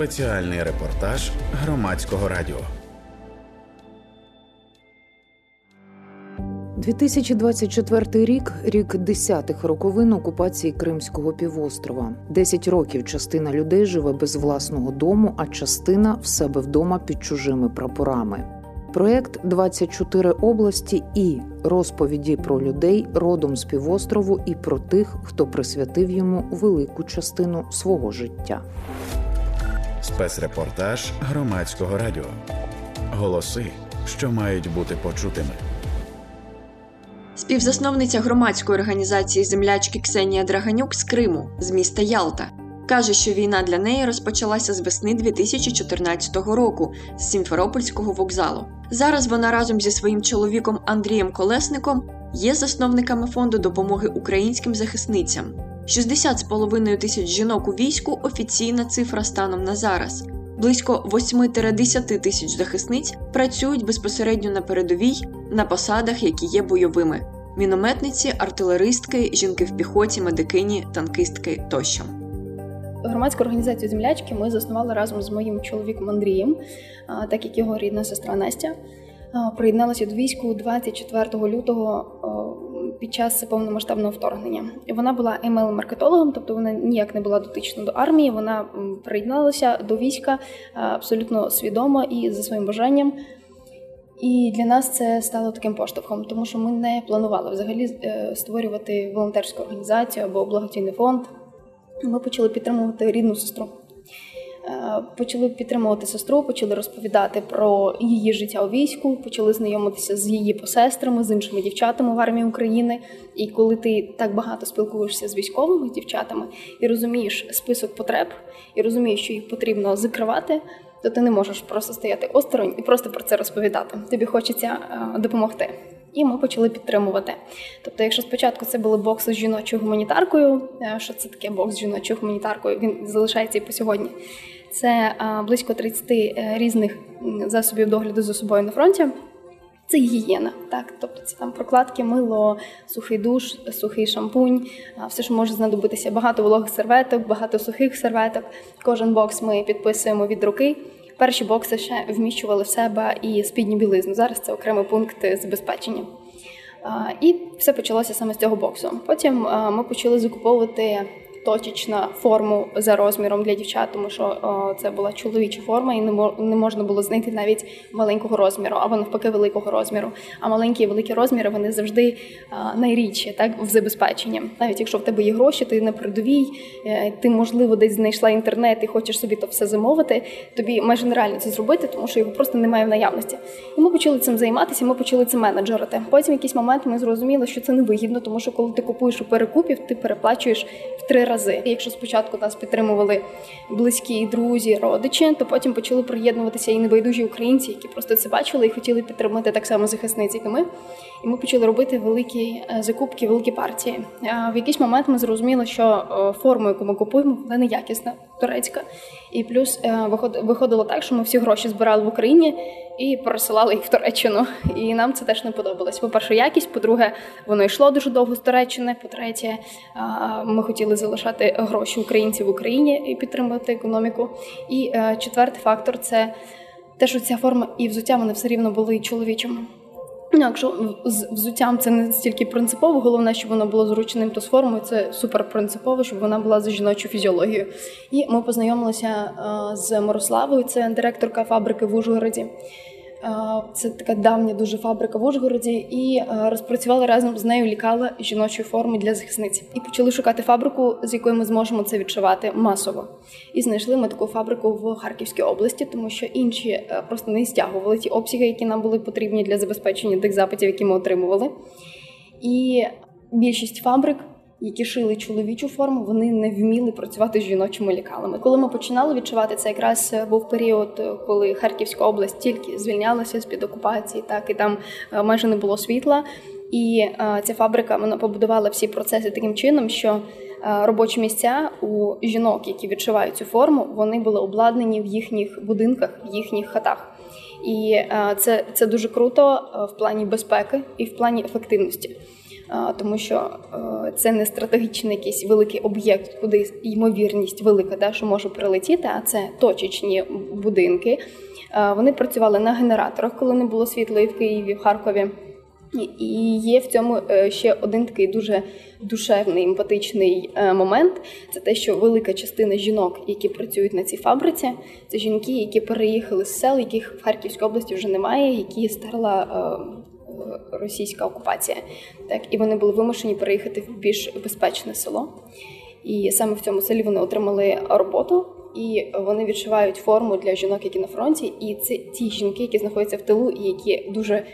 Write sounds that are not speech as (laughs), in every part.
Спеціальний репортаж громадського радіо. 2024 рік рік десятих роковин окупації Кримського півострова. Десять років частина людей живе без власного дому, а частина в себе вдома під чужими прапорами. Проект «24 області і розповіді про людей родом з півострову і про тих, хто присвятив йому велику частину свого життя. Спецрепортаж громадського радіо. Голоси, що мають бути почутими. Співзасновниця громадської організації землячки Ксенія Драганюк з Криму з міста Ялта каже, що війна для неї розпочалася з весни 2014 року з Сімферопольського вокзалу. Зараз вона разом зі своїм чоловіком Андрієм Колесником є засновниками фонду допомоги українським захисницям. 60,5 тисяч жінок у війську офіційна цифра станом на зараз. Близько 8-10 тисяч захисниць працюють безпосередньо на передовій на посадах, які є бойовими: мінометниці, артилеристки, жінки в піхоті, медикині, танкистки тощо. Громадську організацію землячки ми заснували разом з моїм чоловіком Андрієм, так як його рідна сестра Настя. Приєдналася до війську 24 лютого під час повномасштабного вторгнення. Вона була email-маркетологом, тобто вона ніяк не була дотична до армії. Вона приєдналася до війська абсолютно свідомо і за своїм бажанням. І для нас це стало таким поштовхом, тому що ми не планували взагалі е, створювати волонтерську організацію або благодійний фонд. Ми почали підтримувати рідну сестру. Е, почали підтримувати сестру, почали розповідати про її життя у війську, почали знайомитися з її посестрами, з іншими дівчатами в армії України. І коли ти так багато спілкуєшся з військовими дівчатами і розумієш список потреб, і розумієш, що їх потрібно закривати, то ти не можеш просто стояти осторонь і просто про це розповідати. Тобі хочеться е, допомогти. І ми почали підтримувати. Тобто, якщо спочатку це були бокси з жіночою гуманітаркою, е, що це таке бокс з жіночою гуманітаркою, він залишається і по сьогодні. Це близько 30 е, різних засобів догляду за собою на фронті. Це гігієна, так, тобто це там прокладки, мило, сухий душ, сухий шампунь, все, що може знадобитися. Багато вологих серветок, багато сухих серветок. Кожен бокс ми підписуємо від руки. Перші бокси ще вміщували в себе і спідню білизну. Зараз це окремий пункт забезпечення. І все почалося саме з цього боксу. Потім ми почали закуповувати точечна форму за розміром для дівчат, тому що о, це була чоловіча форма, і не мо, не можна було знайти навіть маленького розміру, або навпаки, великого розміру. А маленькі і великі розміри вони завжди а, найрідші, так в забезпеченні. Навіть якщо в тебе є гроші, ти на передовій, е, ти можливо десь знайшла інтернет і хочеш собі то все замовити. Тобі майже нереально це зробити, тому що його просто немає в наявності. І ми почали цим займатися. Ми почали це менеджерити. Потім в якийсь момент ми зрозуміли, що це невигідно, тому що коли ти купуєш у перекупів, ти переплачуєш в три рази. Якщо спочатку нас підтримували близькі друзі, родичі, то потім почали приєднуватися і небайдужі українці, які просто це бачили і хотіли підтримати так само захисниць, як і ми. І ми почали робити великі е, закупки, великі партії. В якийсь момент ми зрозуміли, що е, форму, яку ми купуємо, вона неякісна, турецька. І плюс е, виходило так, що ми всі гроші збирали в Україні і пересилали їх в Туреччину. І нам це теж не подобалось. По-перше, якість, по-друге, воно йшло дуже довго з Туреччини. По-третє, ми хотіли залишати гроші українців в Україні і підтримувати економіку. І четвертий фактор це те, що ця форма і взуття вони все рівно були чоловічими. Ну, якщо з взуттям це не стільки принципово, головне, щоб воно було зручним, то з формою це супер принципово, щоб вона була за жіночу фізіологією. І ми познайомилися з Мирославою, це директорка фабрики в Ужгороді. Це така давня дуже фабрика в Ужгороді, і розпрацювали разом з нею лікала жіночої форми для захисниць. І почали шукати фабрику, з якою ми зможемо це відшивати масово. І знайшли ми таку фабрику в Харківській області, тому що інші е, просто не стягували ті обсяги, які нам були потрібні для забезпечення тих запитів, які ми отримували. І більшість фабрик які шили чоловічу форму, вони не вміли працювати з жіночими лікалами. Коли ми починали відчувати це, якраз е, був період, е, коли Харківська область тільки звільнялася з під окупації, так і там е, майже не було світла. І ця фабрика вона побудувала всі процеси таким чином, що робочі місця у жінок, які відшивають цю форму, вони були обладнані в їхніх будинках, в їхніх хатах. І це, це дуже круто в плані безпеки і в плані ефективності. Тому що це не стратегічний якийсь великий об'єкт, куди ймовірність велика, да, що може прилетіти, а це точечні будинки. Вони працювали на генераторах, коли не було світла і в Києві, в Харкові. І є в цьому е, ще один такий дуже душевний емпатичний е, момент. Це те, що велика частина жінок, які працюють на цій фабриці, це жінки, які переїхали з сел, яких в Харківській області вже немає, які стерла е, російська окупація. Так і вони були вимушені переїхати в більш безпечне село. І саме в цьому селі вони отримали роботу. І вони відшивають форму для жінок, які на фронті, і це ті жінки, які знаходяться в тилу, і які дуже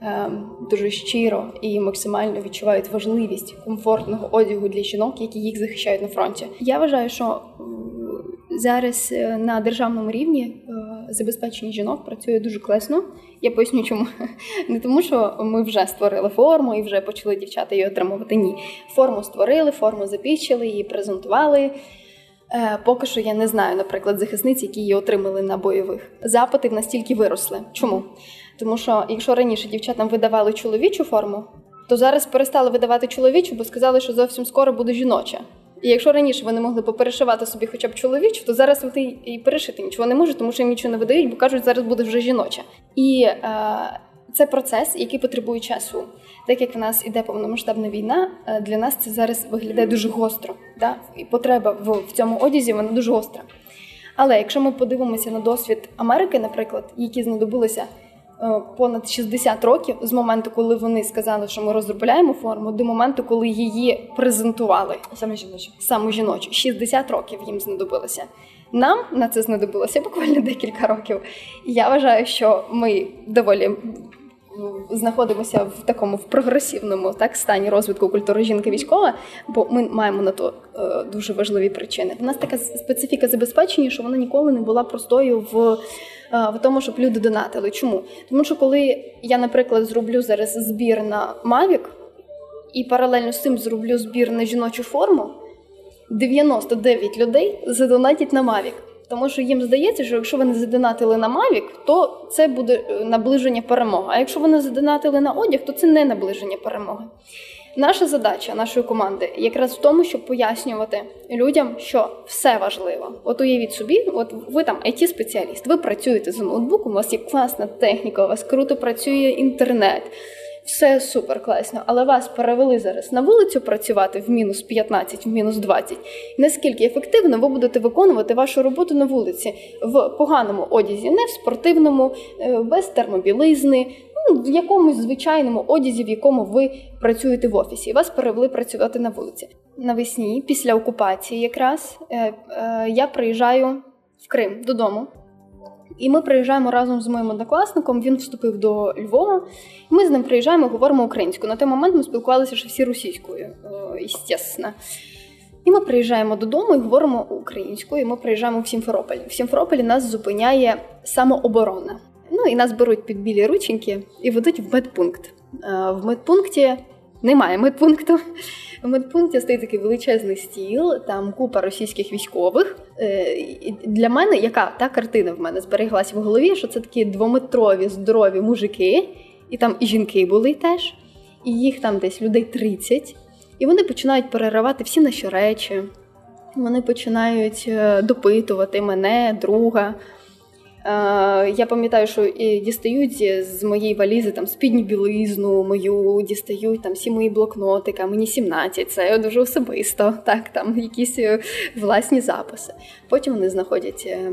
Ем, дуже щиро і максимально відчувають важливість комфортного одягу для жінок, які їх захищають на фронті. Я вважаю, що зараз е, на державному рівні е, забезпечення жінок працює дуже класно. Я поясню, чому (laughs) не тому, що ми вже створили форму і вже почали дівчата її отримувати. Ні, форму створили, форму запічили, її презентували. Е, поки що я не знаю, наприклад, захисниць, які її отримали на бойових. Запити настільки виросли. Чому? Тому що якщо раніше дівчатам видавали чоловічу форму, то зараз перестали видавати чоловічу, бо сказали, що зовсім скоро буде жіноча. І якщо раніше вони могли поперешивати собі хоча б чоловічу, то зараз вони і перешити нічого не можуть, тому що їм нічого не видають, бо кажуть, зараз буде вже жіноча. І е, це процес, який потребує часу. Так як в нас іде повномасштабна війна, е, для нас це зараз виглядає дуже гостро. Да? І потреба в, в цьому одязі вона дуже гостра. Але якщо ми подивимося на досвід Америки, наприклад, які знадобилися понад 60 років з моменту, коли вони сказали, що ми розробляємо форму, до моменту, коли її презентували. Саме жіночу. Саме жіночу. 60 років їм знадобилося. Нам на це знадобилося буквально декілька років. І я вважаю, що ми доволі знаходимося в такому в прогресивному так стані розвитку культури жінки військова, бо ми маємо на то е, дуже важливі причини. У нас така специфіка забезпечення, що вона ніколи не була простою в, е, в тому, щоб люди донатили. Чому? Тому що коли я, наприклад, зроблю зараз збір на Mavic і паралельно з цим зроблю збір на жіночу форму, 99 людей задонатять на Mavic. Тому що їм здається, що якщо вони задонатили на Mavic, то це буде е, наближення перемоги. А якщо вони задонатили на одяг, то це не наближення перемоги. Наша задача нашої команди якраз в тому, щоб пояснювати людям, що все важливо. От уявіть собі, от ви там it спеціаліст ви працюєте з ноутбуком, у вас є класна техніка, у вас круто працює інтернет все супер класно, але вас перевели зараз на вулицю працювати в мінус 15, в мінус 20. Наскільки ефективно ви будете виконувати вашу роботу на вулиці в поганому одязі, не в спортивному, е, без термобілизни, ну, в якомусь звичайному одязі, в якому ви працюєте в офісі, і вас перевели працювати на вулиці. Навесні, після окупації, якраз е, е, я приїжджаю в Крим додому. І ми приїжджаємо разом з моїм однокласником. Він вступив до Львова. Ми з ним приїжджаємо, говоримо українською. На той момент ми спілкувалися ще всі російською, звісно. І ми приїжджаємо додому і говоримо українською. і Ми приїжджаємо в Сімферополь. В Сімферополі нас зупиняє самооборона. Ну і нас беруть під білі рученьки і ведуть в медпункт. В медпункті немає медпункту. В медпункті стоїть такий величезний стіл, там купа російських військових. Е, для мене яка та картина в мене збереглася в голові, що це такі двометрові здорові мужики, і там і жінки були теж, і їх там десь людей 30. І вони починають переривати всі наші речі. Вони починають е, допитувати мене, друга. Е, я пам'ятаю, що дістають з моєї валізи там спідню білизну мою, дістають там всі мої блокнотики, мені 17, це дуже особисто, так, там якісь е, власні записи. Потім вони знаходять е,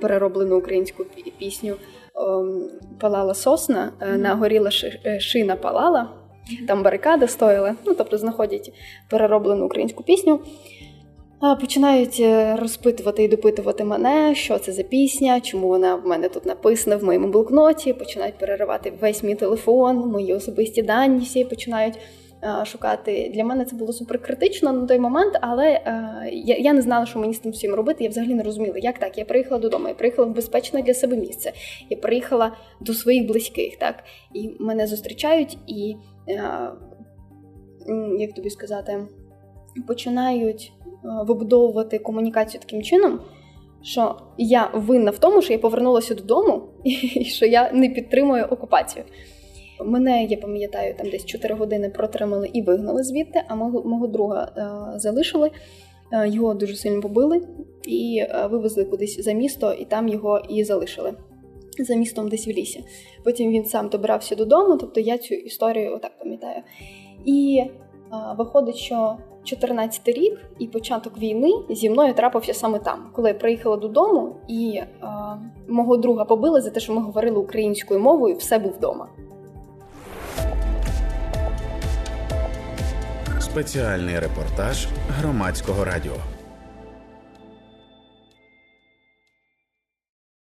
перероблену українську пісню Палала сосна, нагоріла шина палала, там барикада стояла, ну тобто знаходять перероблену українську пісню. Починають е, розпитувати і допитувати мене, що це за пісня, чому вона в мене тут написана в моєму блокноті. Починають переривати весь мій телефон, мої особисті дані всі починають шукати. Для мене це було суперкритично на той момент, але я я не знала, що мені з тим всім робити. Я взагалі не розуміла, як так. Я приїхала додому, я приїхала в безпечне для себе місце. Я приїхала до своїх близьких, так і мене зустрічають і як тобі сказати, починають. Е, вибудовувати комунікацію таким чином, що я винна в тому, що я повернулася додому, (laughs) і що я не підтримую окупацію. Мене, я пам'ятаю, там десь 4 години протримали і вигнали звідти, а мого, мого друга е, залишили. Е, Його дуже сильно побили і е, вивезли кудись за місто, і там його і залишили за містом десь в лісі. Потім він сам добрався додому, тобто я цю історію отак пам'ятаю. І а, виходить, що 14 рік і початок війни зі мною трапився саме там, коли я приїхала додому, і е, мого друга побили за те, що ми говорили українською мовою, все був вдома. Спеціальний репортаж громадського радіо.